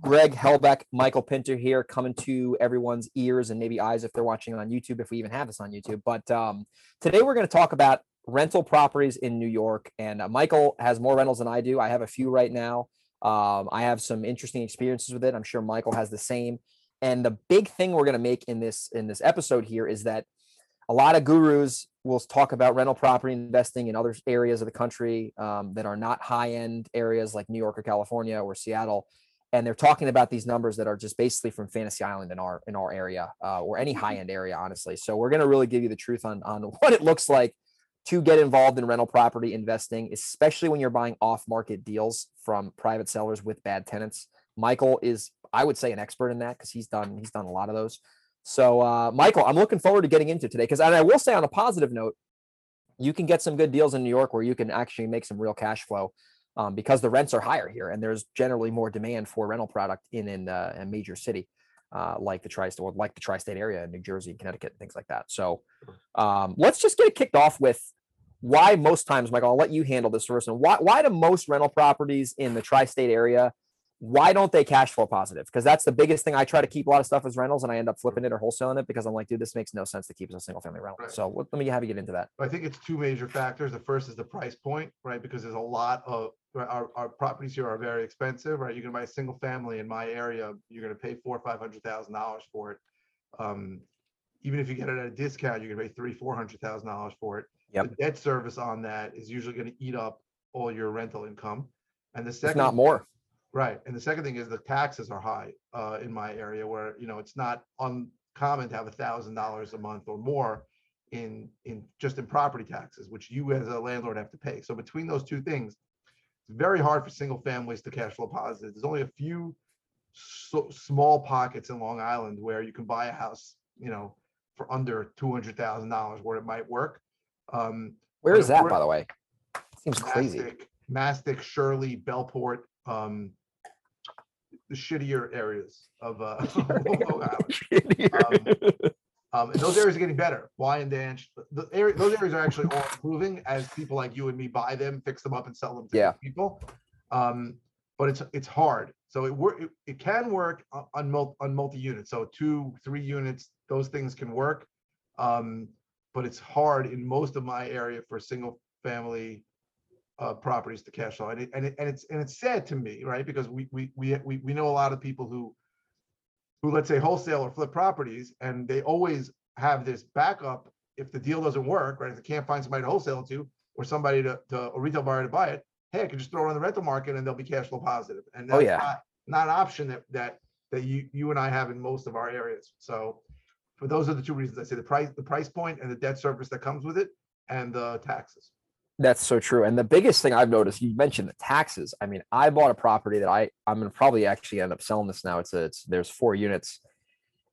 Greg Helbeck, Michael Pinter here, coming to everyone's ears and maybe eyes if they're watching on YouTube, if we even have this on YouTube. But um, today we're going to talk about rental properties in New York. And uh, Michael has more rentals than I do. I have a few right now. Um, I have some interesting experiences with it. I'm sure Michael has the same. And the big thing we're going to make in this in this episode here is that a lot of gurus will talk about rental property investing in other areas of the country um, that are not high end areas like New York or California or Seattle and they're talking about these numbers that are just basically from Fantasy Island in our in our area uh, or any high end area, honestly. So we're going to really give you the truth on on what it looks like to get involved in rental property investing, especially when you're buying off market deals from private sellers with bad tenants. Michael is, I would say, an expert in that because he's done he's done a lot of those. So, uh, Michael, I'm looking forward to getting into today because, and I will say on a positive note, you can get some good deals in New York where you can actually make some real cash flow um, because the rents are higher here and there's generally more demand for rental product in in uh, a major city uh, like the tri-state or like the tri-state area in New Jersey, and Connecticut, and things like that. So um, let's just get it kicked off with why most times, Michael. I'll let you handle this first. And why why do most rental properties in the tri-state area why don't they cash flow positive? Because that's the biggest thing. I try to keep a lot of stuff as rentals, and I end up flipping it or wholesaling it because I'm like, dude, this makes no sense to keep as a single family rental. Right. So let me have you get into that. I think it's two major factors. The first is the price point, right? Because there's a lot of our, our properties here are very expensive, right? You're gonna buy a single family in my area, you're gonna pay four or five hundred thousand dollars for it. Um, even if you get it at a discount, you're gonna pay three, four hundred thousand dollars for it. Yep. The debt service on that is usually gonna eat up all your rental income. And the second, if not more Right. And the second thing is the taxes are high uh, in my area where, you know, it's not uncommon to have a thousand dollars a month or more in, in just in property taxes, which you as a landlord have to pay. So between those two things, very hard for single families to cash flow positive. There's only a few so, small pockets in Long Island where you can buy a house, you know, for under $200,000 where it might work. Um, where is that, by the way? Seems Mastic, crazy. Mastic, Shirley, Bellport, um, the shittier areas of uh, um, um, and those areas are getting better. Wyandanch, the area, those areas are actually all improving as people like you and me buy them, fix them up, and sell them to yeah. people. Um, but it's it's hard. So it work. It, it can work on multi on multi units. So two, three units, those things can work. Um, but it's hard in most of my area for single family uh, properties to cash flow. And, it, and, it, and it's and it's sad to me, right? Because we we we we we know a lot of people who who let's say wholesale or flip properties, and they always have this backup if the deal doesn't work, right? If they can't find somebody to wholesale to or somebody to, to a retail buyer to buy it, hey, I can just throw it on the rental market and they'll be cash flow positive. And oh, that's oh, yeah. not, not an option that that that you you and I have in most of our areas. So for those are the two reasons I say the price, the price point and the debt service that comes with it and the taxes. That's so true. And the biggest thing I've noticed, you mentioned the taxes. I mean, I bought a property that I I'm gonna probably actually end up selling this now. It's a, it's there's four units,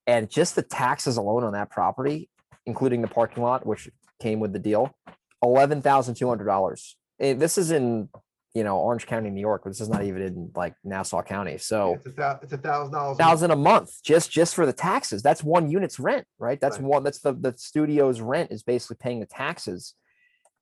and just the taxes alone on that property, including the parking lot, which came with the deal, eleven thousand two hundred dollars. Eh, this is in you know Orange County, New York. This is not even in like Nassau County. So it's a, it's a thousand dollars thousand a month just just for the taxes. That's one unit's rent, right? That's right. one. That's the the studio's rent is basically paying the taxes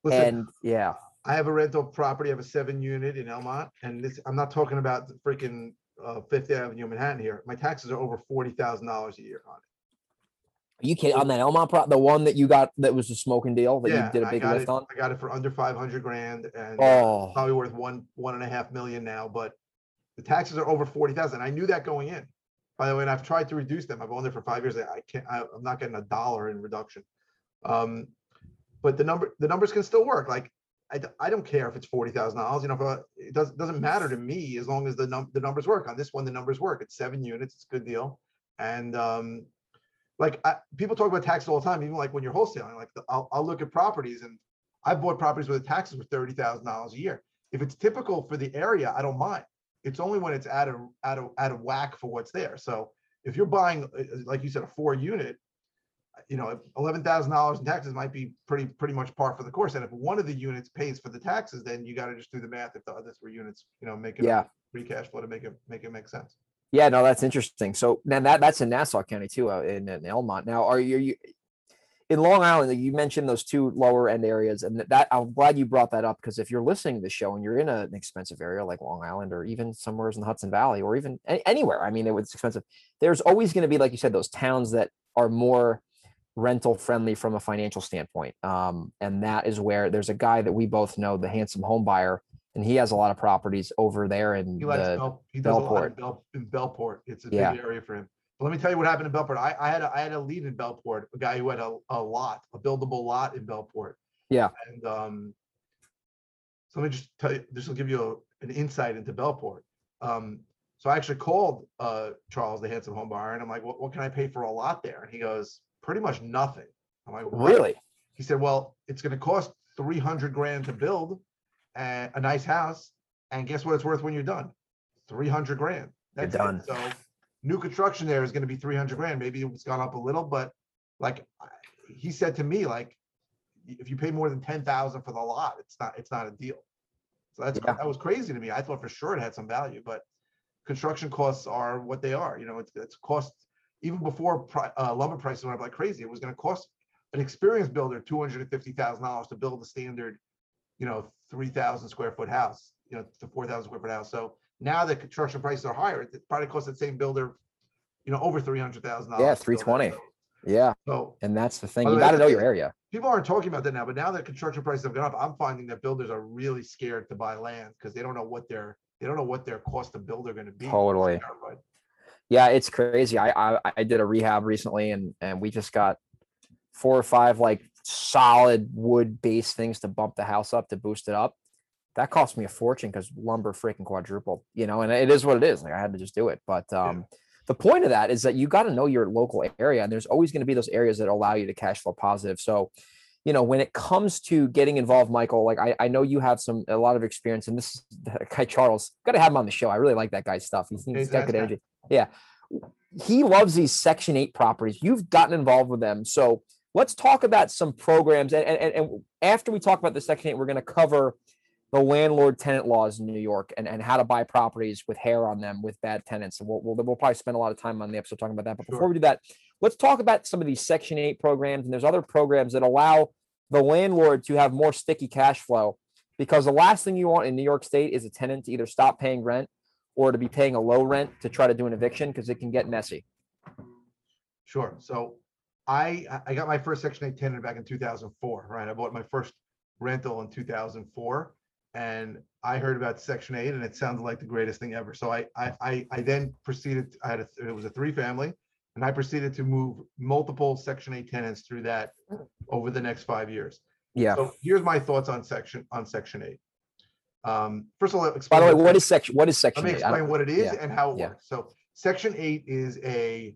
Listen, and yeah, I have a rental property. I have a seven unit in Elmont, and this I'm not talking about the freaking uh, Fifth Avenue, Manhattan. Here, my taxes are over forty thousand dollars a year on it. Are you kidding? On that Elmont pro, the one that you got that was a smoking deal that yeah, you did a big lift it, on. I got it for under five hundred grand, and oh. probably worth one one and a half million now. But the taxes are over forty thousand. I knew that going in. By the way, and I've tried to reduce them. I've owned it for five years. I can't. I, am not getting a dollar in reduction. Um, but the number, the numbers can still work. Like, I, I don't care if it's forty thousand dollars, you know, but it doesn't, doesn't matter to me as long as the num, the numbers work. On this one, the numbers work. It's seven units, it's a good deal. And, um, like, I, people talk about taxes all the time, even like when you're wholesaling, like, the- I'll, I'll look at properties and I bought properties where the taxes were thirty thousand dollars a year. If it's typical for the area, I don't mind. It's only when it's out of, out of, out of whack for what's there. So if you're buying, uh, uh, like you said, a four unit, you know, eleven thousand dollars in taxes might be pretty, pretty much par for the course. And if one of the units pays for the taxes, then you gotta just do the math if the other three units, you know, make it Yeah. free cash flow to make it, make it make sense. Yeah, no, that's interesting. So then that that's in Nassau County too, uh, in, in Elmont. Now, are you, you in Long Island? You mentioned those two lower end areas, and that I'm glad you brought that up because if you're listening to the show and you're in a, an expensive area like Long Island or even somewhere in the Hudson Valley or even anywhere, I mean, it was expensive. There's always going to be, like you said, those towns that are more rental friendly from a financial standpoint. Um, and that is where there's a guy that we both know, the handsome home buyer, and he has a lot of properties over there in He the Bel- he does a lot in Bellport. Bel, in Bellport. It's a big area for him. But let me tell you what happened in Bellport. I, I had, a I had a lead in Bellport, a guy who had a, a lot, a buildable lot in Bellport. Yeah. And, um, so let me just tell you, this will give you a- an insight into Bellport. Um, so I actually called, uh, Charles, the handsome home buyer, and I'm like, what, what can I pay for a lot there? And he goes, pretty much nothing. I'm like, "What?" really. He said, well, it's gonna cost three hundred grand to build a, a nice house. And guess what it's worth when you're done? Three hundred grand. You're That's it. done. So new construction there is gonna be three hundred grand. Maybe it's gone up a little, but like, he said to me, like, if you pay more than ten thousand for the lot, it's not, it's not a deal. So that's, Yeah. that was crazy to me. I thought for sure it had some value, but construction costs are what they are, you know, it's, it's cost, even before uh, lumber prices went up like crazy, it was gonna cost an experienced builder, two hundred and fifty thousand dollars to build a standard, you know, three thousand square foot house, you know, to four thousand square foot house. So now that construction prices are higher, it probably costs the same builder, you know, over three hundred thousand dollars. Yeah, 320. Yeah. So And that's the thing. You got to know your area. people aren't talking about that now, but now that construction prices have gone up, I'm finding that builders are really scared to buy land because they don't know what their, they don't know what their cost to build are gonna be. Totally. Yeah, it's crazy. I, I I did a rehab recently, and and we just got four or five like solid wood base things to bump the house up to boost it up. That cost me a fortune because lumber freaking quadrupled. You know, and it is what it is. Like I had to just do it. But um, the point of that is that you got to know your local area, and there's always going to be those areas that allow you to cash flow positive. So you know, when it comes to getting involved, Michael, like I, I know you have some a lot of experience, and this guy Charles. Got to have him on the show. I really like that guy's stuff. He's, he's got good energy. Yeah, he loves these Section Eight properties. You've gotten involved with them, so let's talk about some programs. And and, and after we talk about the Section Eight, we're going to cover the landlord tenant laws in New York and, and how to buy properties with hair on them with bad tenants. And we'll, we'll, we'll probably spend a lot of time on the episode talking about that. But before we do that, let's talk about some of these Section 8 programs. And there's other programs that allow the landlord to have more sticky cash flow because the last thing you want in New York State is a tenant to either stop paying rent or to be paying a low rent to try to do an eviction because it can get messy. Sure. So I, I- got my first Section eight tenant back in two thousand four, right? I bought my first rental in two thousand four. And I heard about Section eight and it sounded like the greatest thing ever. So I, I, I, I then proceeded, I had, a it was a three family. And I proceeded to move multiple Section eight tenants through that over the next five years. Yeah. So here's my thoughts on section, on Section eight. Um, first of all, By explain the way, what is section? What is section? let me 8? I don't- explain what it is yeah, and how it yeah. works. So section eight is a,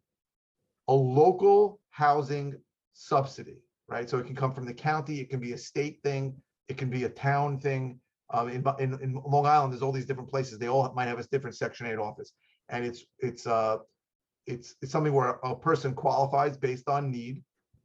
a local housing subsidy, right? So it can come from the county, it can be a state thing, it can be a town thing. Um, in, Bu- in, in Long Island, there's all these different places. They all might have a different section eight office. And it's, it's, uh, it's, it's something where a person qualifies based on need,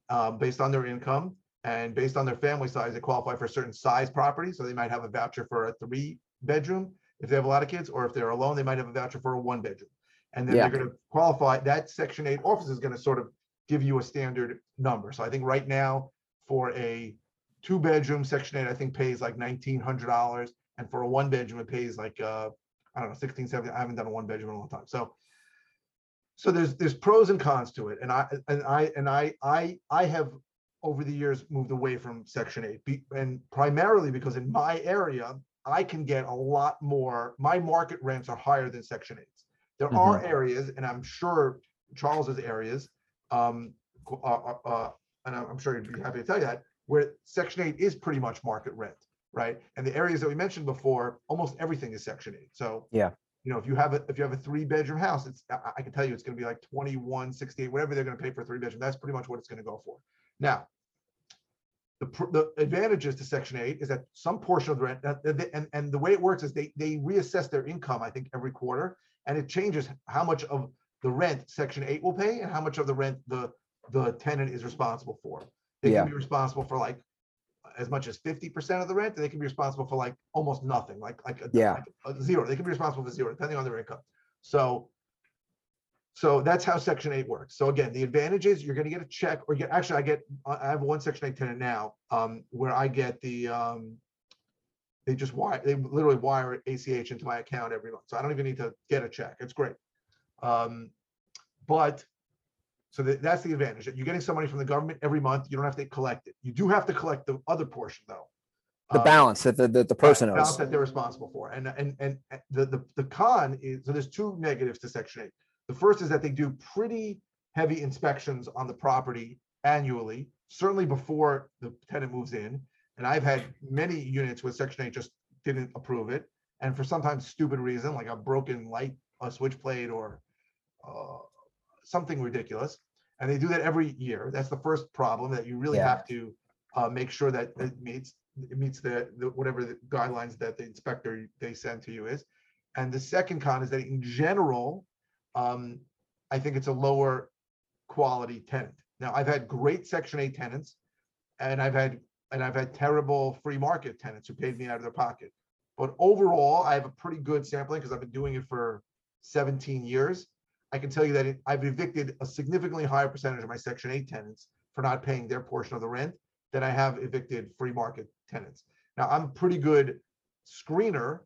uh, based on their income and based on their family size, they qualify for a certain size property. So they might have a voucher for a three bedroom if they have a lot of kids, or if they're alone, they might have a voucher for a one bedroom. And then Yeah. they're gonna qualify, that section eight office is gonna sort of give you a standard number. So I think right now for a two bedroom, section eight, I think pays like nineteen hundred dollars. And for a one bedroom, it pays like, uh, I don't know, 16, 17. I haven't done a one bedroom in a long time. So so there's there's pros and cons to it. And I and I and I I I have over the years moved away from section eight. be- And primarily because in my area, I can get a lot more, my market rents are higher than section eights. There are areas, and I'm sure Charles's areas, um, uh, uh, uh, and I'm I'm sure you'd be happy to tell you that, where section eight is pretty much market rent, right? And the areas that we mentioned before, almost everything is section eight. So Yeah. You know, if you have a if you have a three bedroom house, it's I, I can tell you it's going to be like 21, 68, whatever they're going to pay for a three bedroom. That's pretty much what it's going to go for. Now, the the advantages to section eight is that some portion of the rent and and the way it works is they they reassess their income I think every quarter and it changes how much of the rent section eight will pay and how much of the rent the the tenant is responsible for. They Yeah. can be responsible for like as much as fifty percent of the rent. and They can be responsible for like almost nothing, like like a, Yeah. like a zero. They can be responsible for zero depending on their income. So so that's how section eight works. So again, the advantage is you're gonna get a check or get, actually I get, I have one section eight tenant now, um, where I get the, um. They just wire, they literally wire ACH into my account every month. So I don't even need to get a check. It's great. Um, but. So that, that's the advantage. that You're getting some money from the government every month. You don't have to collect it. You do have to collect the other portion though. The Um, balance that the, the, the person balance owes. that they're responsible for. And, and, and the, the, the con is, so there's two negatives to section eight. The first is that they do pretty heavy inspections on the property annually, certainly before the tenant moves in. And I've had many units where section eight just didn't approve it. And for sometimes stupid reason, like a broken light, a switch plate or uh, something ridiculous. And they do that every year. That's the first problem that you really Yeah. have to uh, make sure that it meets, it meets the, the, whatever the guidelines that the inspector they send to you is. And the second con is that in general, um, I think it's a lower quality tenant. Now, I've had great section eight tenants and I've had, and I've had terrible free market tenants who paid me out of their pocket. But overall, I have a pretty good sampling because I've been doing it for 17 years. I can tell you that it- I've evicted a significantly higher percentage of my section eight tenants for not paying their portion of the rent than I have evicted free market tenants. Now, I'm a pretty good screener.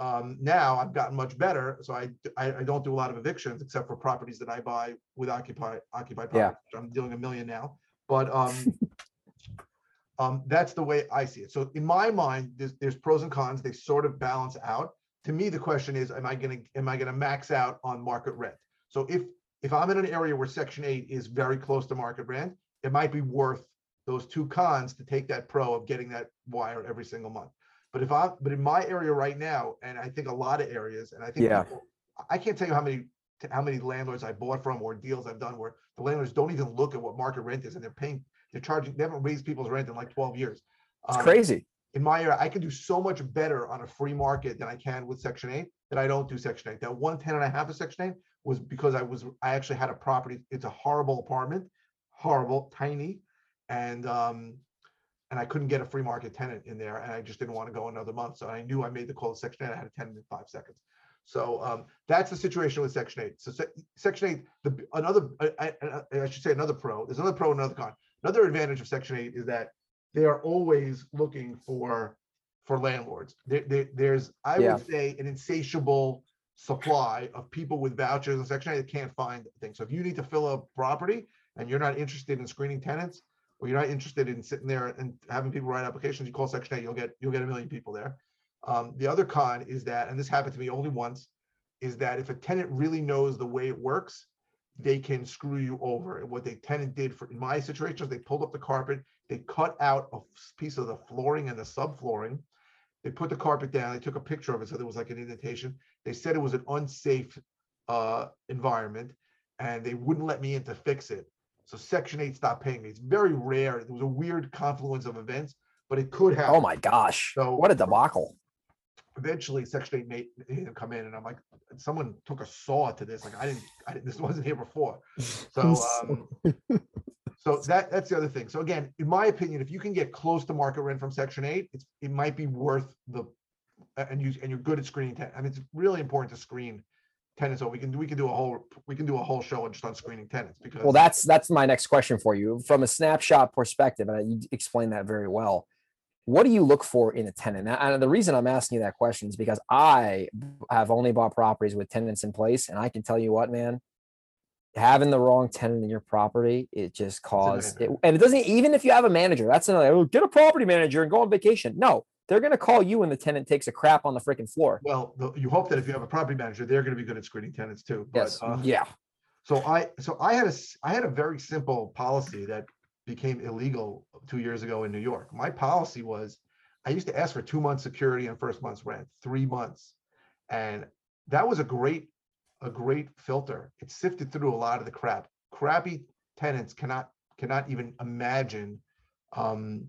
Um, now I've gotten much better, so I, I, I don't do a lot of evictions except for properties that I buy with occupied occupied Yeah. properties. I'm doing a million now, but, um, um, that's the way I see it. So in my mind, there's, there's pros and cons. They sort of balance out. To me, the question is, am I gonna, am I gonna max out on market rent? So if, if I'm in an area where section eight is very close to market rent, it might be worth those two cons to take that pro of getting that wire every single month. But if I, but in my area right now, and I think a lot of areas, and I think Yeah. people- I can't tell you how many, how many landlords I bought from or deals I've done where the landlords don't even look at what market rent is and they're paying, they're charging, they haven't raised people's rent in like twelve years. It's Um, crazy. in my area, I can do so much better on a free market than I can with section eight, that I don't do section eight. That one ten and a half of section eight was because I was, I actually had a property, it's a horrible apartment, horrible, tiny. And, um, and I couldn't get a free market tenant in there and I just didn't want to go another month. So I knew I made the call to section eight, I had a tenant in five seconds. So, um, that's the situation with section eight. So sec- section eight, the, another, I, I, I- should say another pro, there's another pro, and another con. Another advantage of section eight is that they are always looking for for landlords. There, there- there's, I Yeah. would say, an insatiable supply of people with vouchers and section eight that can't find things. So if you need to fill a property and you're not interested in screening tenants, or you're not interested in sitting there and having people write applications, you call section eight, you'll get, you'll get a million people there. Um, the other con is that, and this happened to me only once, is that if a tenant really knows the way it works, they can screw you over. And what the tenant did for, in my situation, is they pulled up the carpet, they cut out a piece of the flooring and the subflooring. They put the carpet down, they took a picture of it, so there was like an indentation. They said it was an unsafe uh environment and they wouldn't let me in to fix it. So section eight stopped paying me. It's very rare. It was a weird confluence of events, but it could happen. Oh my gosh. So- What a debacle. eventually section eight made him come in and I'm like, someone took a saw to this. Like I didn't, I didn't, this wasn't here before. So, um, so that, that's the other thing. So again, in my opinion, if you can get close to market rent from section eight, it's, it might be worth the, and you, and you're good at screening ten. I mean, it's really important to screen tenants. So we can, we can do a whole, we can do a whole show just on screening tenants because. Well, that's that's my next question for you. From a snapshot perspective, and you explained that very well. What do you look for in a tenant? And- And the reason I'm asking you that question is because I have only bought properties with tenants in place, and I can tell you what, man, having the wrong tenant in your property, it just caused it, and it doesn't even if you have a manager, that's another oh, get a property manager and go on vacation. No, they're gonna call you when the tenant takes a crap on the freaking floor. Well, you hope that if you have a property manager, they're going to be good at screening tenants too. But, Yes. uh, yeah. So I, so I had a I had a very simple policy that became illegal two years ago in New York. My policy was I used to ask for two months security and first month's rent, three months. And that was a great, a great filter. It sifted through a lot of the crap. Crappy tenants cannot cannot even imagine um,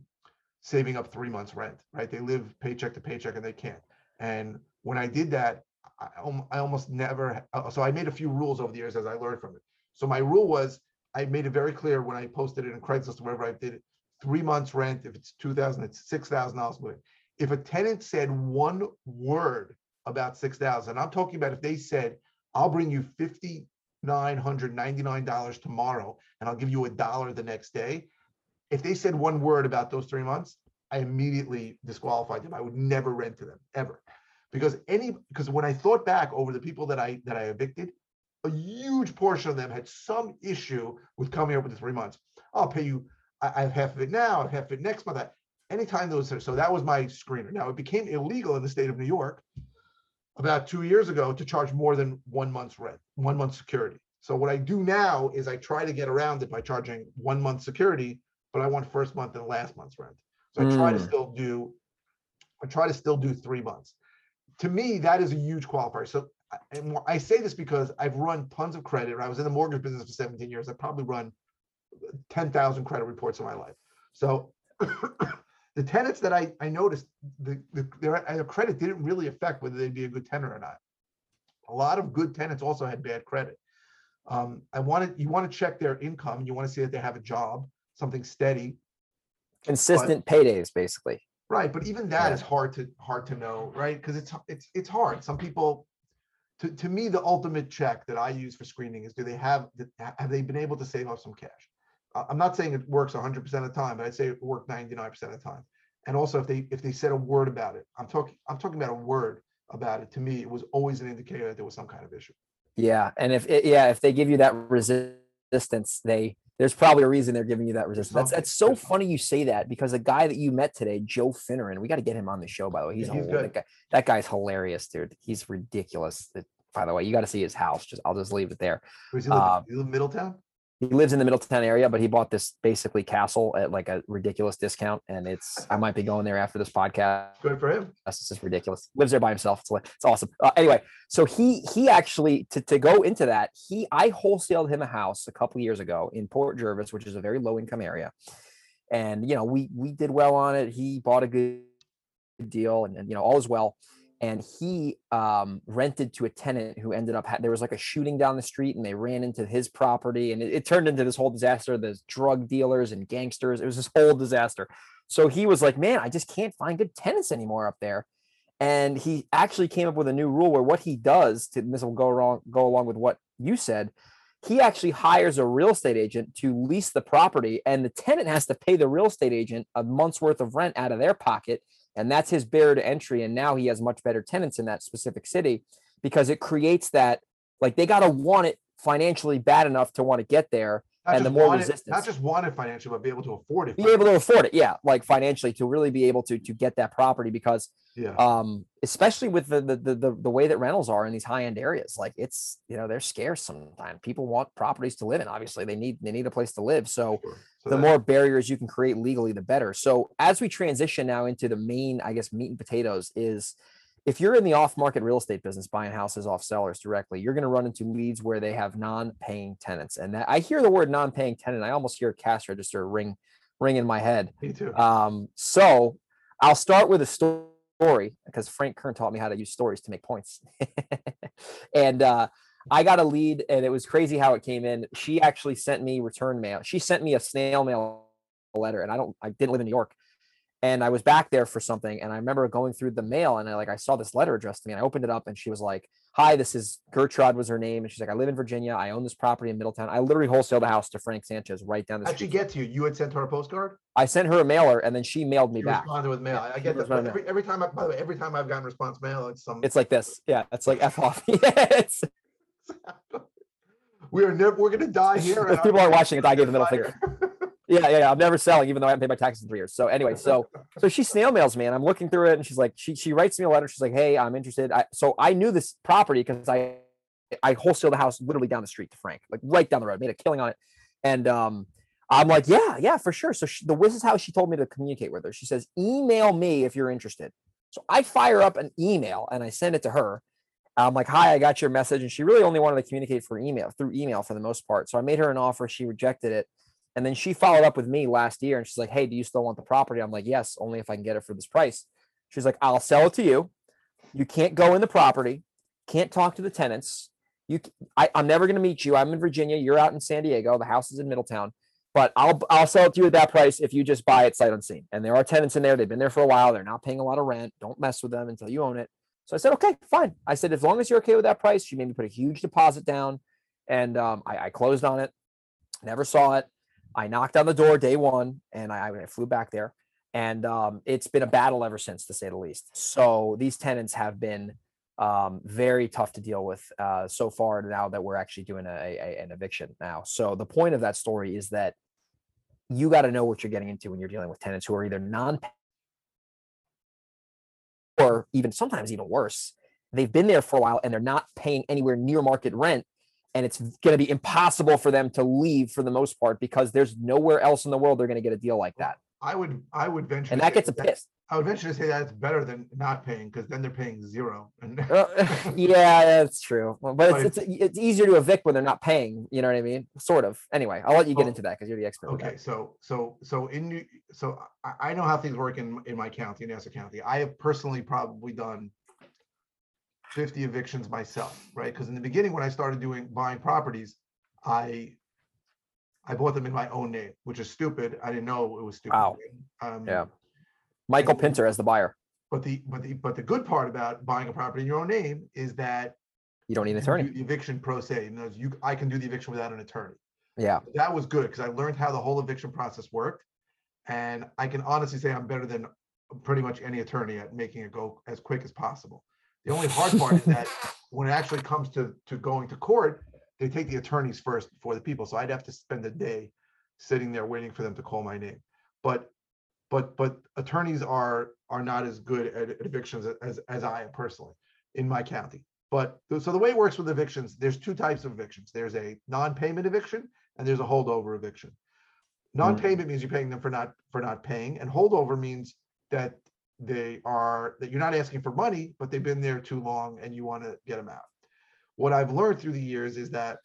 saving up three months rent, right? They live paycheck to paycheck and they can't. And when I did that, I, I almost never, uh, so I made a few rules over the years as I learned from it. So my rule was I made it very clear when I posted it in Craigslist or wherever I did it, three months rent. If it's 2000, it's $6,000 If a tenant said one word about 6,000, I'm talking about if they said, I'll bring you $5,999 tomorrow and I'll give you a dollar the next day. If they said one word about those three months, I immediately disqualified them. I would never rent to them ever. Because any because when I thought back over the people that I that I evicted, a huge portion of them had some issue with coming up with the three months. I'll pay you, I, I have half of it now, I have half of it next month. Anytime those, are so that was my screener. Now it became illegal in the state of New York about two years ago to charge more than one month's rent, one month security. So what I do now is I try to get around it by charging one month security, but I want first month and last month's rent. So I try to hmm. still do, I try to still do three months. To me, that is a huge qualifier. So and I say this because I've run tons of credit. I was in the mortgage business for 17 years. I probably run 10,000 credit reports in my life. So the tenants that I, I noticed, the, the, their, their credit didn't really affect whether they'd be a good tenant or not. A lot of good tenants also had bad credit. Um, I wanted you want to check their income. You want to see that they have a job, something steady, consistent but, paydays, basically. Right, but even that yeah. is hard to hard to know, right? Because it's it's it's hard. Some people to, to me, the ultimate check that I use for screening is do they have have they been able to save up some cash? I'm not saying it works 100% of the time, but I'd say it worked 99% of the time. And also, if they if they said a word about it, I'm talking I'm talking about a word about it. To me, it was always an indicator that there was some kind of issue. Yeah, and if it, yeah, if they give you that resistance, they there's probably a reason they're giving you that resistance. That's that's so funny you say that because the guy that you met today, Joe Finneran, we got to get him on the show. By the way, he's, yeah, he's that, guy, that guy's hilarious, dude. He's ridiculous. By the way, you got to see his house. Just I'll just leave it there. Where's he live? Um, live in Middletown? He lives in the Middletown area, but he bought this basically castle at like a ridiculous discount. And it's, I might be going there after this podcast. Good for him. That's just ridiculous. Lives there by himself. It's, it's awesome. Uh, anyway, so he, he actually, to, to go into that, he, I wholesaled him a house a couple years ago in Port Jervis, which is a very low income area. And, you know, we, we did well on it. He bought a good deal and, and you know, all is well and he um, rented to a tenant who ended up ha- there was like a shooting down the street and they ran into his property and it, it, turned into this whole disaster there's drug dealers and gangsters it was this whole disaster. So he was like man i just can't find good tenants anymore up there. And he actually came up with a new rule where what he does to this will go wrong go along with what you said he actually hires a real estate agent to lease the property and the tenant has to pay the real estate agent a month's worth of rent out of their pocket and that's his barrier to entry. And now he has much better tenants in that specific city because it creates that like they got to want it financially bad enough to want to get there. Not and the more resistance, it, not just want it financially, but be able to afford it. Be able to afford it, yeah, like financially to really be able to to get that property because, yeah, um, especially with the the the the way that rentals are in these high end areas, like it's you know they're scarce sometimes. People want properties to live in. Obviously, they need they need a place to live. So, sure. so the that, more barriers you can create legally, the better. So as we transition now into the main, I guess, meat and potatoes is if you're in the off-market real estate business buying houses off sellers directly you're going to run into leads where they have non-paying tenants. And that i hear the word non-paying tenant i almost hear a cash register ring ring in my head. Me too. Um, so i'll start with a story because frank kern taught me how to use stories to make points. And uh, i got a lead and it was crazy how it came in. She actually sent me return mail she sent me a snail mail letter and i don't i didn't live in new york and I was back there for something. And I remember going through the mail and I like I saw this letter addressed to me and I opened it up and she was like, Hi, this is Gertrude was her name. And she's like, I live in Virginia. I own this property in Middletown. I literally wholesaled the house to Frank Sanchez right down the How'd street. she get to you? You had sent her a postcard? I sent her a mailer and then she mailed me she back. Responded with mail. I get that. Every, every, time I, by the way, every time I've gotten response mail, it's some it's like this. Yeah, it's like F off. yes. we are never we're gonna die here. If people are watching it, I gave the middle finger. Yeah, yeah, yeah. I'm never selling, even though I haven't paid my taxes in three years. So anyway, so so she snail mails me, and I'm looking through it, and she's like, she she writes me a letter. She's like, hey, I'm interested. I, so I knew this property because I I wholesale the house literally down the street to Frank, like right down the road, made a killing on it, and um. I'm like, yeah, yeah, for sure. So she, the this is how she told me to communicate with her. She says, email me if you're interested. So I fire up an email and I send it to her. I'm like, hi, I got your message. And she really only wanted to communicate for email through email for the most part. So I made her an offer. She rejected it. And then she followed up with me last year and she's like, hey, do you still want the property? I'm like, yes, only if I can get it for this price. She's like, I'll sell it to you. You can't go in the property, can't talk to the tenants. You, I, I'm never going to meet you. I'm in Virginia. You're out in San Diego. The house is in Middletown but I'll I'll sell it to you at that price if you just buy it sight unseen. And there are tenants in there; they've been there for a while. They're not paying a lot of rent. Don't mess with them until you own it. So I said, okay, fine. I said, as long as you're okay with that price, she made me put a huge deposit down, and um, I, I, closed on it. Never saw it. I knocked on the door day one, and I, I flew back there, and um, it's been a battle ever since, to say the least. So these tenants have been um, very tough to deal with uh, so far now that we're actually doing a, a, an eviction now. So the point of that story is that you got to know what you're getting into when you're dealing with tenants who are either non or even sometimes even worse they've been there for a while and they're not paying anywhere near market rent and it's going to be impossible for them to leave for the most part because there's nowhere else in the world they're going to get a deal like that i would i would venture and that gets a piss I would venture to say that's better than not paying because then they're paying zero. uh, yeah, that's true. But, but it's, it's, it's easier to evict when they're not paying. You know what I mean? Sort of. Anyway, I'll let you get oh, into that because you're the expert. Okay, so so so in New, so I know how things work in in my county, in Nassau County. I have personally probably done 50 evictions myself, right? Because in the beginning, when I started doing buying properties, I I bought them in my own name, which is stupid. I didn't know it was stupid. Wow. Um, yeah Michael Pinter as the buyer. But the but the but the good part about buying a property in your own name is that you don't need an attorney. the eviction pro se. You, know, you I can do the eviction without an attorney. Yeah. That was good because I learned how the whole eviction process worked. And I can honestly say I'm better than pretty much any attorney at making it go as quick as possible. The only hard part is that when it actually comes to to going to court, they take the attorneys first before the people. So I'd have to spend a day sitting there waiting for them to call my name. But but but attorneys are are not as good at evictions as as I am personally in my county. But so the way it works with evictions, there's two types of evictions. There's a non-payment eviction and there's a holdover eviction. Hmm. Non-payment means you're paying them for not for not paying, and holdover means that they are that you're not asking for money, but they've been there too long and you want to get them out. What I've learned through the years is that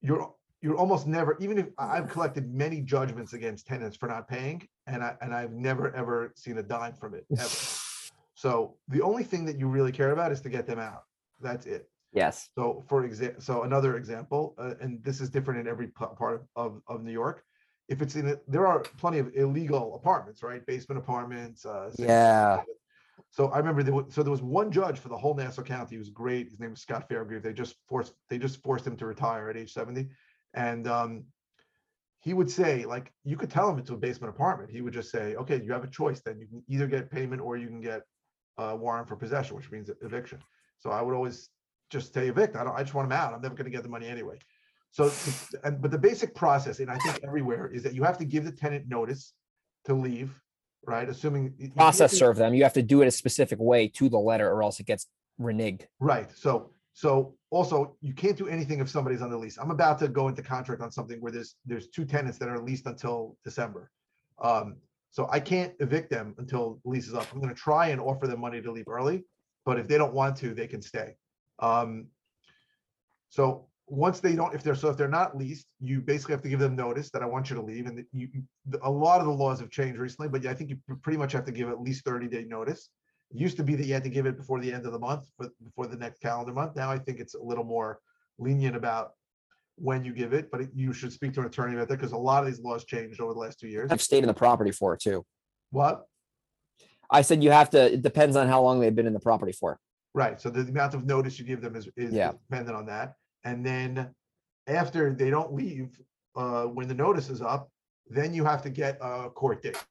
you're you're almost never even if I've collected many judgments against tenants for not paying, and I and I've never ever seen a dime from it ever. so the only thing that you really care about is to get them out. That's it. Yes. So for example, so another example, uh, and this is different in every part of, of, of New York. If it's in, a, there are plenty of illegal apartments, right? Basement apartments. Uh, yeah. So I remember there was, so there was one judge for the whole Nassau County. He was great. His name was Scott Fairgrieve. They just forced they just forced him to retire at age 70 and um, he would say, like, you could tell him it's a basement apartment. He would just say, okay, you have a choice. Then you can either get payment or you can get a warrant for possession, which means eviction. So I would always just say evict. I don't. I just want him out. I'm never going to get the money anyway. So, but the basic process, and I think everywhere, is that you have to give the tenant notice to leave, right? Assuming process serve them, you have to do it a specific way to the letter, or else it gets reneged. Right. So so also you can't do anything if somebody's on the lease. I'm about to go into contract on something where there's there's two tenants that are leased until December. Um, so I can't evict them until lease is up. I'm going to try and offer them money to leave early, but if they don't want to, they can stay. Um, so once they don't, if they're so if they're not leased, you basically have to give them notice that I want you to leave. And you, a lot of the laws have changed recently, but I think you pretty much have to give at least 30 day notice. It used to be that you had to give it before the end of the month, but before the next calendar month. Now I think it's a little more lenient about when you give it, but it, you should speak to an attorney about that because a lot of these laws changed over the last two years. I've stayed in the property for it too. What? I said you have to. It depends on how long they've been in the property for. Right. So the amount of notice you give them is, is yeah. dependent on that. And then after they don't leave, uh, when the notice is up, then you have to get a court date,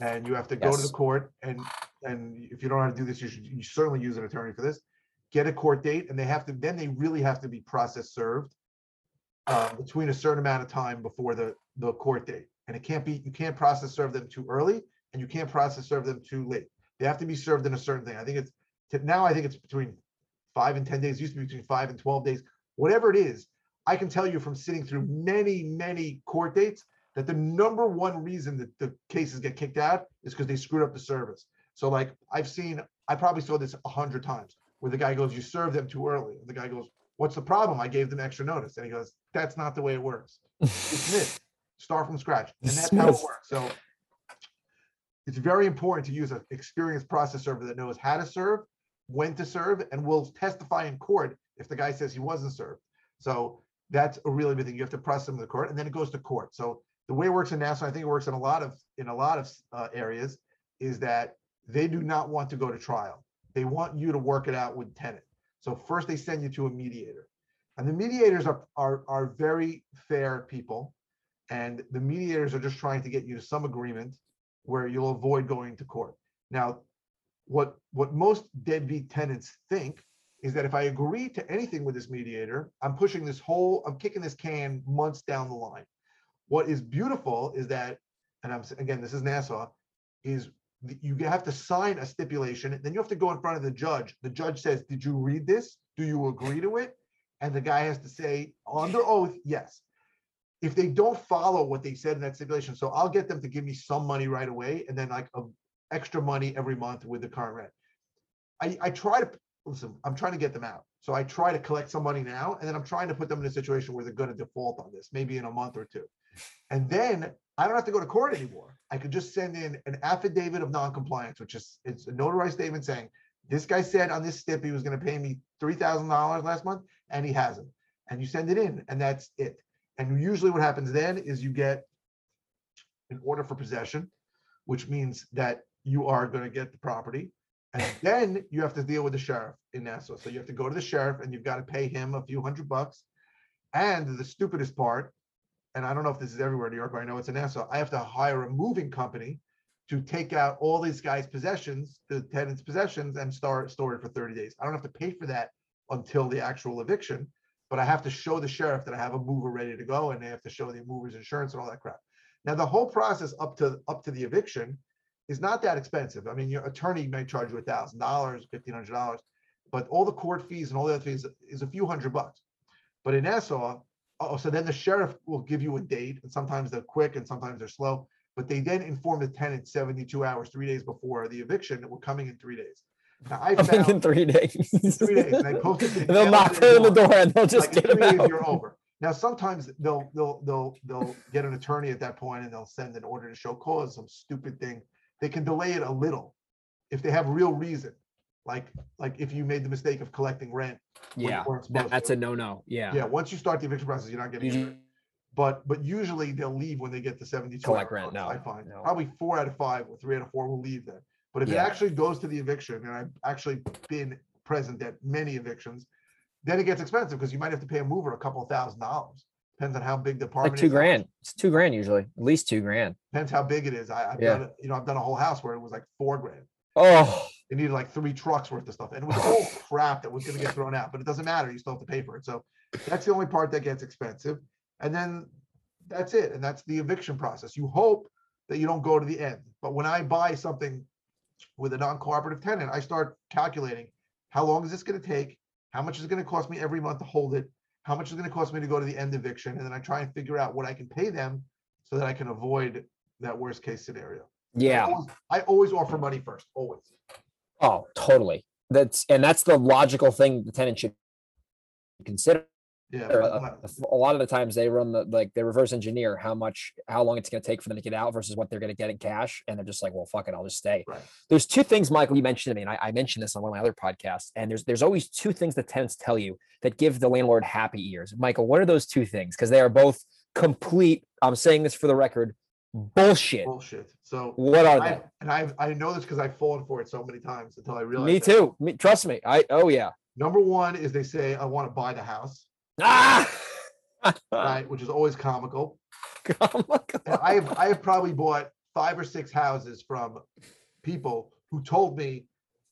and you have to go to the court and and if you don't know how to do this, you should you certainly use an attorney for this. Get a court date, and they have to then they really have to be process served uh, between a certain amount of time before the the court date, and it can't be you can't process serve them too early, and you can't process serve them too late. They have to be served in a certain thing. I think it's now I think it's between five and ten days. It used to be between five and twelve days. Whatever it is, I can tell you from sitting through many, many court dates that the number one reason that the cases get kicked out is because they screwed up the service. So like I've seen, I probably saw this a hundred times where the guy goes, you served them too early. And the guy goes, what's the problem? I gave them extra notice. And he goes, that's not the way it works. Dismiss, start from scratch. And that's how it works. So it's very important to use an experienced process server that knows how to serve, when to serve, and will testify in court if the guy says he wasn't served. So that's a really big thing. You have to press them to the court, and then it goes to court. So the way it works in Nassau, I think it works in a lot of in a lot of uh, areas, is that they do not want to go to trial. They want you to work it out with tenant. So first they send you to a mediator, and the mediators are are are very fair people, and the mediators are just trying to get you to some agreement where you'll avoid going to court. Now, what what most deadbeat tenants think is that if I agree to anything with this mediator, I'm pushing this whole, I'm kicking this can months down the line. What is beautiful is that, and I'm again, this is Nassau, is you have to sign a stipulation, then you have to go in front of the judge. The judge says, "Did you read this? Do you agree to it?" And the guy has to say under oath, "Yes." If they don't follow what they said in that stipulation, so I'll get them to give me some money right away, and then like a extra money every month with the current rent. I, I try to listen, I'm trying to get them out. So I try to collect some money now, and then I'm trying to put them in a situation where they're going to default on this, maybe in a month or two. And then I don't have to go to court anymore. I could just send in an affidavit of noncompliance, which is it's a notarized statement saying this guy said on this stip he was going to pay me three thousand dollars last month, and he hasn't. And you send it in, and that's it. And usually, what happens then is you get an order for possession, which means that you are going to get the property. And then you have to deal with the sheriff in Nassau. So you have to go to the sheriff and you've got to pay him a few hundred bucks. And the stupidest part, and I don't know if this is everywhere in New York, but I know it's in Nassau, I have to hire a moving company to take out all these guys' possessions, the tenant's possessions, and start store it for 30 days. I don't have to pay for that until the actual eviction, but I have to show the sheriff that I have a mover ready to go, and they have to show the mover's insurance and all that crap. Now, the whole process up to up to the eviction is not that expensive. I mean, your attorney may charge you a thousand dollars, fifteen hundred dollars, but all the court fees and all the other fees is a few hundred bucks. But in Nassau, oh, so then the sheriff will give you a date, and sometimes they're quick and sometimes they're slow. But they then inform the tenant 72 hours, three days before the eviction that we're coming in three days. Now I think in three days. three days, and I posted And they'll knock on the door. and they'll just like get them out. you're over. Now, sometimes they'll they'll they'll they'll get an attorney at that point and they'll send an order to show cause, some stupid thing. They can delay it a little if they have real reason. Like like if you made the mistake of collecting rent. Yeah, that- that's to. a no-no. Yeah. Yeah, once you start the eviction process, you're not getting it. But but usually they'll leave when they get to 72 Collect rent, no, I find no. probably four out of five or three out of four will leave then. But if it actually goes to the eviction, and I've actually been present at many evictions, then it gets expensive because you might have to pay a mover a couple of thousand dollars. Depends on how big the apartment Like two is. grand. It's two grand usually. At least two grand. Depends how big it is. I, I've Yeah. done, it- you know, I've done a whole house where it was like four grand. Oh, They needed like three trucks worth of stuff, and it was all crap that was going to get thrown out. But it doesn't matter; you still have to pay for it. So that's the only part that gets expensive, and then that's it. And that's the eviction process. You hope that you don't go to the end. But when I buy something with a non-cooperative tenant, I start calculating how long is this going to take, how much is it going to cost me every month to hold it, how much is it going to cost me to go to the end eviction, and then I try and figure out what I can pay them so that I can avoid that worst case scenario. I yeah. always- I always offer money first, always. Oh, totally. That's and that's the logical thing the tenant should consider. Yeah. Uh, A lot of the times they run the like they reverse engineer how much how long it's going to take for them to get out versus what they're going to get in cash, and they're just like, well, fuck it, I'll just stay. Right. There's two things, Michael, you mentioned to me, and I, I mentioned this on one of my other podcasts. And there's there's always two things that tenants tell you that give the landlord happy ears. Michael, what are those two things? Because they are both complete. I'm saying this for the record, bullshit. bullshit. So What are I they? and I I know this because I've fallen for it so many times until I realized. Me too. Me, trust me. I oh yeah. Number one is they say I want to buy the house, Ah. right, which is always comical. my And God. I have I have probably bought five or six houses from people who told me,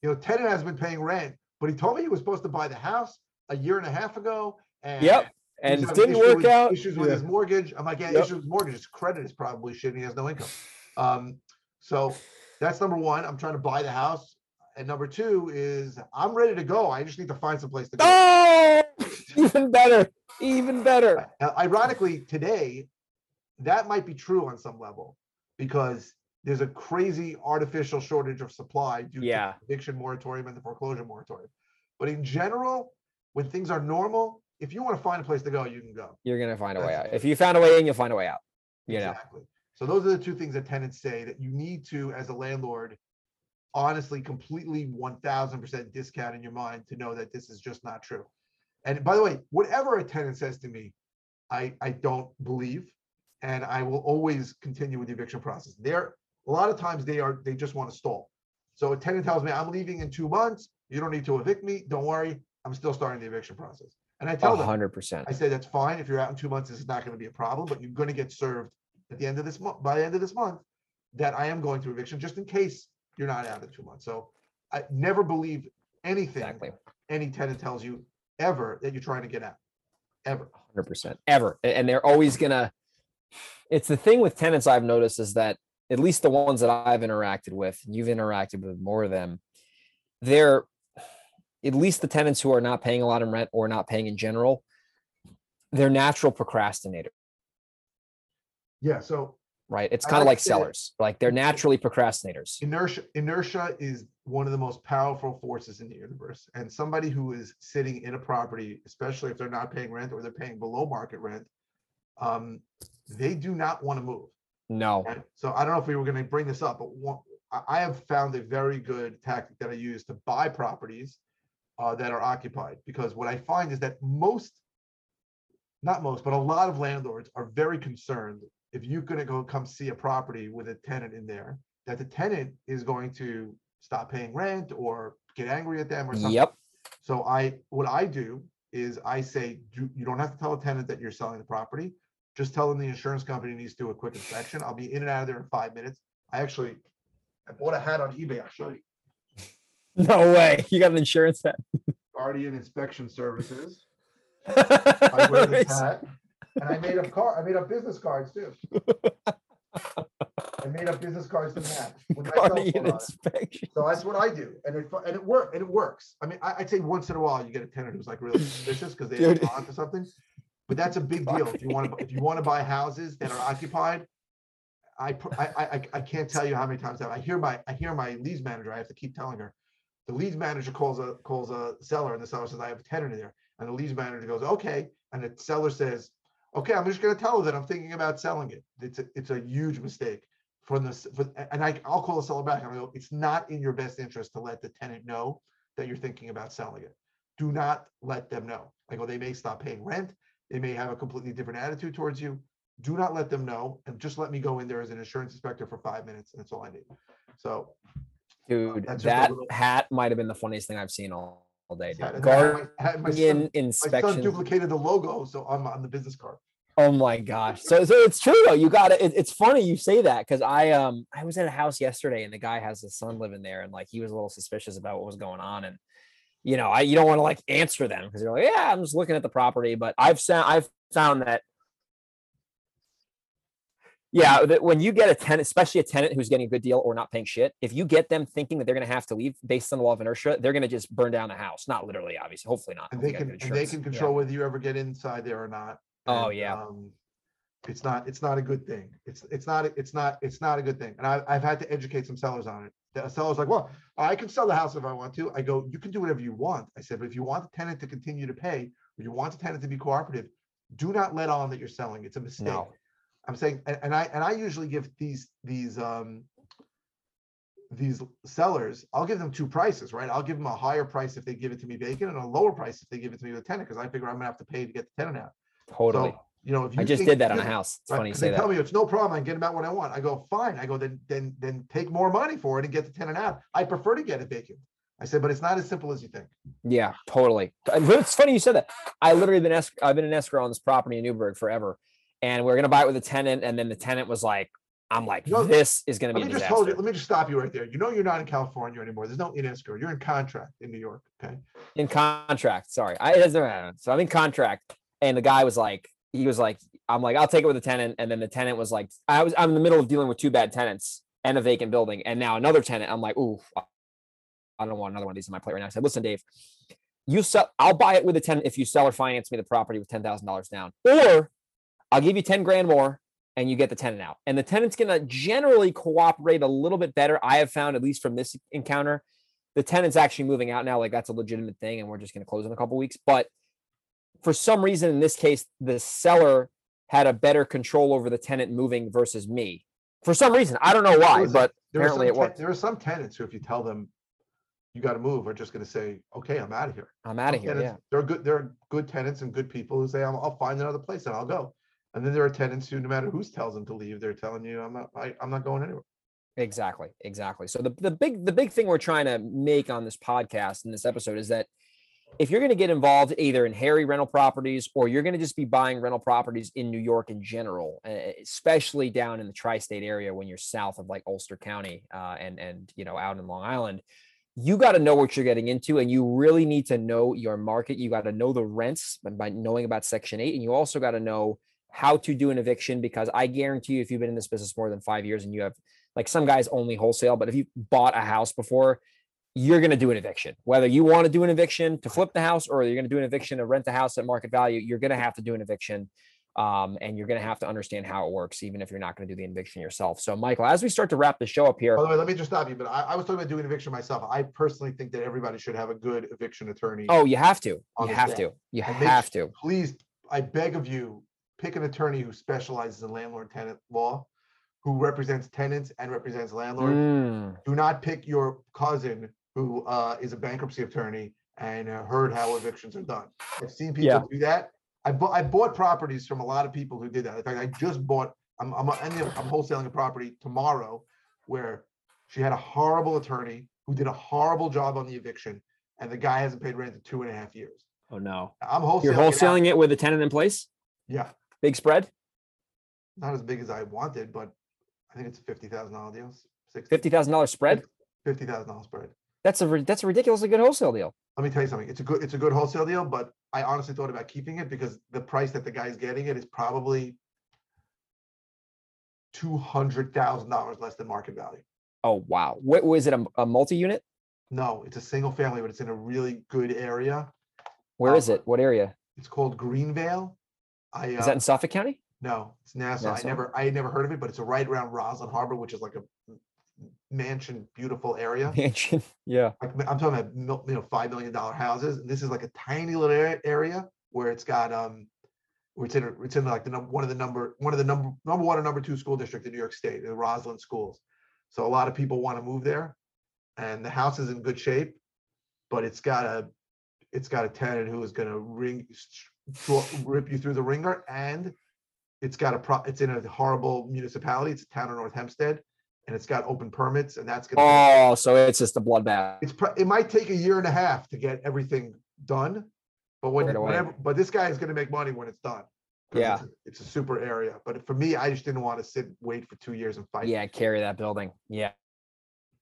you know, tenant has been paying rent, but he told me he was supposed to buy the house a year and a half ago. And Yep. And it didn't work with- out. Issues with Yeah. his mortgage. I'm like, yeah, Yep. issues with mortgage. His credit is probably shit. And he has no income. Um, so that's number one. I'm trying to buy the house. And number two is I'm ready to go. I just need to find some place to go. Oh, even better. Even better. Uh, Ironically, today, that might be true on some level because there's a crazy artificial shortage of supply due Yeah. to the eviction moratorium and the foreclosure moratorium. But in general, when things are normal, if you want to find a place to go, you can go. You're gonna find a way out. If you found a way in, you'll find a way out. You know. Exactly. So those are the two things that tenants say that you need to, as a landlord, honestly, completely one thousand percent discount in your mind to know that this is just not true. And by the way, whatever a tenant says to me, I, I don't believe, and I will always continue with the eviction process. There, a lot of times they are, they just want to stall. So a tenant tells me, I'm leaving in two months, you don't need to evict me, don't worry, I'm still starting the eviction process. And I tell A them, hundred percent. I say that's fine. If you're out in two months, this is not going to be a problem, but you're going to get served at the end of this month, by the end of this month, that I am going through eviction, just in case you're not out in two months. So I never believe anything Exactly. any tenant tells you ever that you're trying to get at, ever. Hundred percent. Ever. And they're always gonna. It's the thing with tenants I've noticed is that at least the ones that I've interacted with, and you've interacted with more of them, they're at least the tenants who are not paying a lot in rent or not paying in general, they're natural procrastinators, Yeah. So right? It's kind of like like to say- sellers. Like they're naturally procrastinators. inertia, inertia is one of the most powerful forces in the universe. And somebody who is sitting in a property, especially if they're not paying rent or they're paying below market rent, um, they do not want to move. No. Right? So I don't know if we were going to bring this up, but one, I, I have found a very good tactic that I use to buy properties uh, that are occupied because what I find is that most, not most, but a lot of landlords are very concerned if you're going to go come see a property with a tenant in there, that the tenant is going to stop paying rent or get angry at them or something. Yep. So I, what I do is I say, do, you don't have to tell a tenant that you're selling the property. Just tell them the insurance company needs to do a quick inspection. I'll be in and out of there in five minutes. I actually, I bought a hat on eBay. I'll show you. No way. You got an insurance hat. Guardian Inspection Services. I wear this hat. And I made up car, I made up business cards too. I made up business cards to match. with Guardian phone on it. inspection. So that's what I do, and it and it work and it works. I mean, I, I'd say once in a while you get a tenant who's like really suspicious because they Dude. respond to something. But that's a big deal if you want to if you want to buy houses that are occupied. I, I I I- can't tell you how many times I I hear my I hear my leads manager. I have to keep telling her. The leads manager calls a calls a seller, and the seller says I have a tenant in there, and the leads manager goes okay, and the seller says, okay, I'm just going to tell her that I'm thinking about selling it. It's a it's a huge mistake from this, for, and I, I'll call the seller back and I go, it's not in your best interest to let the tenant know that you're thinking about selling it. Do not let them know. I go, they may stop paying rent. They may have a completely different attitude towards you. Do not let them know and just let me go in there as an insurance inspector for five minutes and that's all I need. So. Dude, that little- hat might have been the funniest thing I've seen all, all day, had- dude. and I had my- had My son, my son duplicated the logo, so on, on the business card. Oh my gosh. So, so it's true though. You got it. It's funny you say that because I um I was at a house yesterday and the guy has his son living there and like he was a little suspicious about what was going on and you know I you don't want to like answer them because you're like yeah I'm just looking at the property but I've found I've found that yeah when you get a tenant especially a tenant who's getting a good deal or not paying shit if you get them thinking that they're going to have to leave based on the law of inertia they're going to just burn down the house not literally obviously hopefully not And they can, and they can Yeah. control whether you ever get inside there or not. Oh, yeah. um, It's not, it's not a good thing. It's, it's not, it's not, it's not a good thing. And I, I've had to educate some sellers on it. The seller's like, well, I can sell the house if I want to. I go, you can do whatever you want. I said, but if you want the tenant to continue to pay, or you want the tenant to be cooperative, do not let on that you're selling. It's a mistake. No. I'm saying, and, and I, and I usually give these, these, um, these sellers, I'll give them two prices, right? I'll give them a higher price if they give it to me vacant and a lower price if they give it to me with tenant, because I figure I'm gonna have to pay to get the tenant out. totally So, you know, if you I just did that on a house it's right, funny you say they that tell me it's no problem, I can get them out when I want. I go, fine. I go, then, then, then take more money for it and get the tenant out. I prefer to get it vacant. I said, but it's not as simple as you think. Yeah, totally. It's funny you said that. I literally been esc- I've been an escrow on this property in Newburgh forever, and we are gonna buy it with a tenant, and then the tenant was like, "I'm like, No, this is gonna be Let a me just hold you, let me just stop you right there. You know, you're not in California anymore. There's no in escrow. You're in contract in New York, okay? In contract, sorry, I it doesn't matter. So I'm in contract, and the guy was like, he was like, "I'm like, I'll take it with a tenant," and then the tenant was like, "I was I'm in the middle of dealing with two bad tenants and a vacant building, and now another tenant." I'm like, "Ooh, I don't want another one of these in my plate right now." I said, "Listen, Dave." you sell, I'll buy it with a 10 if you sell or finance me the property with $10,000 down. Or I'll give you 10 grand more and you get the tenant out. And the tenant's going to generally cooperate a little bit better. I have found, at least from this encounter, the tenant's actually moving out now. Like that's a legitimate thing, and we're just going to close in a couple weeks. But for some reason, in this case, the seller had a better control over the tenant moving versus me. For some reason, I don't know why, but apparently it worked. There are some tenants who, if you tell them you got to move, are just going to say, "Okay, I'm out of here." I'm out of here. Tenants, Yeah, they're good. They're good tenants and good people who say, i will find another place and I'll go." And then there are tenants who, no matter who tells them to leave, they're telling you, "I'm not. I, I'm not going anywhere." exactly, exactly. So the the big the big thing we're trying to make on this podcast in this episode is that if you're going to get involved either in Harry rental properties or you're going to just be buying rental properties in New York in general, especially down in the tri-state area when you're south of like Ulster County uh, and and you know out in Long Island, you got to know what you're getting into, and you really need to know your market. You got to know the rents by knowing about Section Eight, and you also got to know how to do an eviction because I guarantee you, if you've been in this business more than five years and you have like some guys only wholesale, but if you bought a house before, you're going to do an eviction. Whether you want to do an eviction to flip the house or you're going to do an eviction to rent the house at market value, you're going to have to do an eviction. Um, and you're going to have to understand how it works, even if you're not going to do the eviction yourself. So, Michael, as we start to wrap the show up here. By the way, let me just stop you. But I, I was talking about doing eviction myself. I personally think that everybody should have a good eviction attorney. Oh, you have to. You have to. You have to. Please, I beg of you, pick an attorney who specializes in landlord tenant law, who represents tenants and represents landlords. Mm. Do not pick your cousin who uh, is a bankruptcy attorney and uh, heard how evictions are done. I've seen people yeah. do that. I bought I bought properties from a lot of people who did that. In fact, I just bought. I'm I'm I'm wholesaling a property tomorrow where she had a horrible attorney who did a horrible job on the eviction, and the guy hasn't paid rent in two and a half years. Oh no! I'm wholesaling. You're wholesaling it, it with a tenant in place. Yeah. Big spread. Not as big as I wanted, but I think it's a fifty thousand dollar deal. Fifty thousand dollar spread. Fifty thousand dollar spread. That's a that's a ridiculously good wholesale deal. Let me tell you something. It's a good it's a good wholesale deal, but I honestly thought about keeping it because the price that the guy's getting it is probably two hundred thousand dollars less than market value. Oh wow! What was it? A, a multi-unit? No, it's a single family, but it's in a really good area. Where um, is it? What area? It's called Greenvale. I, uh, is that in Suffolk County? No, it's Nassau. Nassau. I never I had never heard of it, but it's right around Roslyn Harbor, which is like a mansion, beautiful area. Mansion, yeah. Like, I'm talking about you know five million dollar houses. And this is like a tiny little area where it's got um, where it's in it's in like the number one of the number one of the number number one or number two school district in New York State, the Roslyn schools. So a lot of people want to move there, and the house is in good shape, but it's got a it's got a tenant who is going to ring rip you through the ringer, and it's got a pro. It's in a horrible municipality. It's a town of North Hempstead and it's got open permits, and that's gonna. Oh, be, so it's just a bloodbath. It's it might take a year and a half to get everything done, but when right whenever, but this guy is going to make money when it's done. Yeah, it's a, it's a, super area. But for me, I just didn't want to sit wait for two years and fight. Yeah, carry that building. Yeah.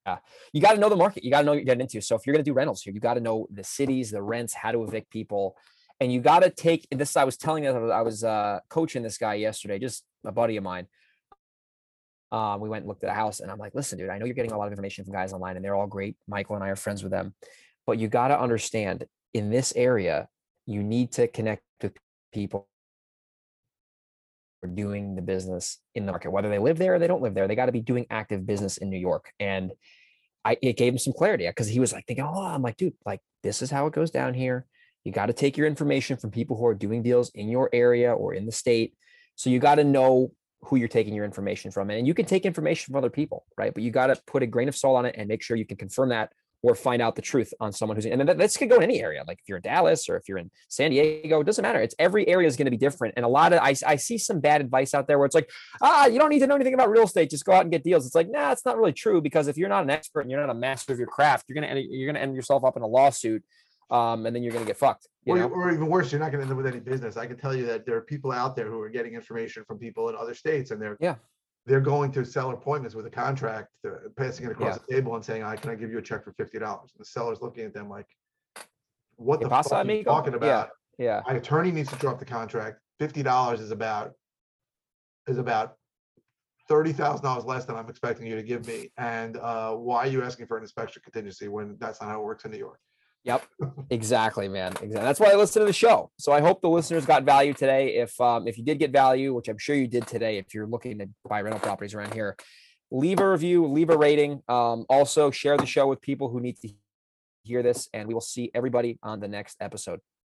Yeah. You got to know the market. You got to know what you're getting into. So if you're going to do rentals here, you got to know the cities, the rents, how to evict people. And you got to take this. I was telling you, I was uh, coaching this guy yesterday, just a buddy of mine um, we went and looked at a house and I'm like, listen, dude, I know you're getting a lot of information from guys online and they're all great. Michael and I are friends with them, but you got to understand in this area, you need to connect with people who are doing the business in the market, whether they live there or they don't live there, they got to be doing active business in New York. And I, it gave him some clarity because he was like thinking, oh, I'm like, dude, like this is how it goes down here. You got to take your information from people who are doing deals in your area or in the state. So you got to know who you're taking your information from. And you can take information from other people, right? But you got to put a grain of salt on it and make sure you can confirm that or find out the truth on someone who's in. And this could go in any area. Like if you're in Dallas or if you're in San Diego, it doesn't matter. It's every area is going to be different. And a lot of, I, I see some bad advice out there where it's like, ah, you don't need to know anything about real estate. Just go out and get deals. It's like, nah, it's not really true because if you're not an expert and you're not a master of your craft, you're going to, you're going to end yourself up in a lawsuit um, and then you're going to get fucked. Or, or, even worse, you're not going to end up with any business. I can tell you that there are people out there who are getting information from people in other states, and they're yeah they're going to seller appointments with a contract, uh, passing it across yeah. the table and saying, "I can I give you a check for fifty dollars?" And the seller's looking at them like, "What the fuck are you talking about?" Yeah. yeah. My attorney needs to drop the contract. Fifty dollars is about is about thirty thousand dollars less than I'm expecting you to give me. And uh, why are you asking for an inspection contingency when that's not how it works in New York? Yep, exactly, man. Exactly. That's why I listen to the show. So I hope the listeners got value today. If um, if you did get value, which I'm sure you did today, if you're looking to buy rental properties around here, leave a review, leave a rating. Um, also share the show with people who need to hear this, and we will see everybody on the next episode.